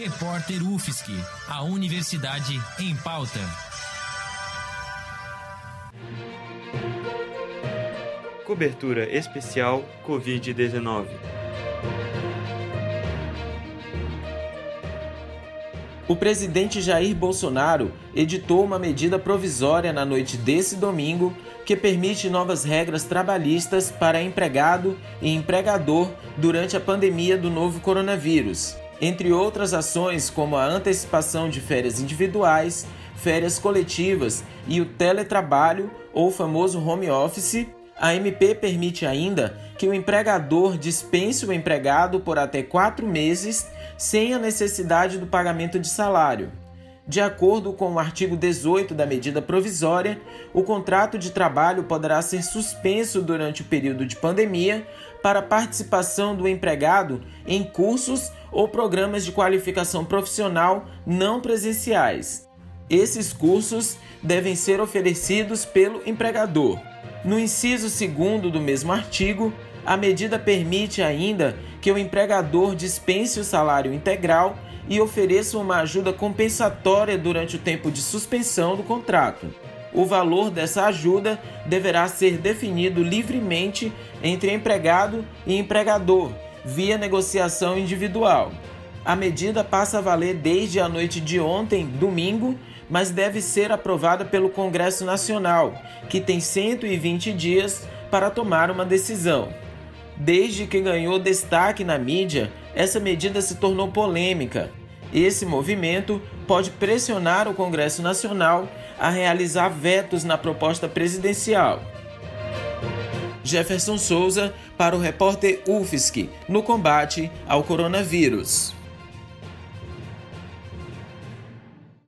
Repórter UFSC, a Universidade em Pauta. Cobertura especial Covid-19. O presidente Jair Bolsonaro editou uma medida provisória na noite desse domingo que permite novas regras trabalhistas para empregado e empregador durante a pandemia do novo coronavírus entre outras ações como a antecipação de férias individuais, férias coletivas e o teletrabalho ou famoso home office, a MP permite ainda que o empregador dispense o empregado por até quatro meses sem a necessidade do pagamento de salário. De acordo com o artigo 18 da medida provisória, o contrato de trabalho poderá ser suspenso durante o período de pandemia para participação do empregado em cursos ou programas de qualificação profissional não presenciais. Esses cursos devem ser oferecidos pelo empregador. No inciso 2 do mesmo artigo, a medida permite ainda que o empregador dispense o salário integral e ofereça uma ajuda compensatória durante o tempo de suspensão do contrato. O valor dessa ajuda deverá ser definido livremente entre empregado e empregador, via negociação individual. A medida passa a valer desde a noite de ontem, domingo, mas deve ser aprovada pelo Congresso Nacional, que tem 120 dias para tomar uma decisão. Desde que ganhou destaque na mídia, essa medida se tornou polêmica. Esse movimento pode pressionar o Congresso Nacional a realizar vetos na proposta presidencial. Jefferson Souza para o repórter UFSC no combate ao coronavírus.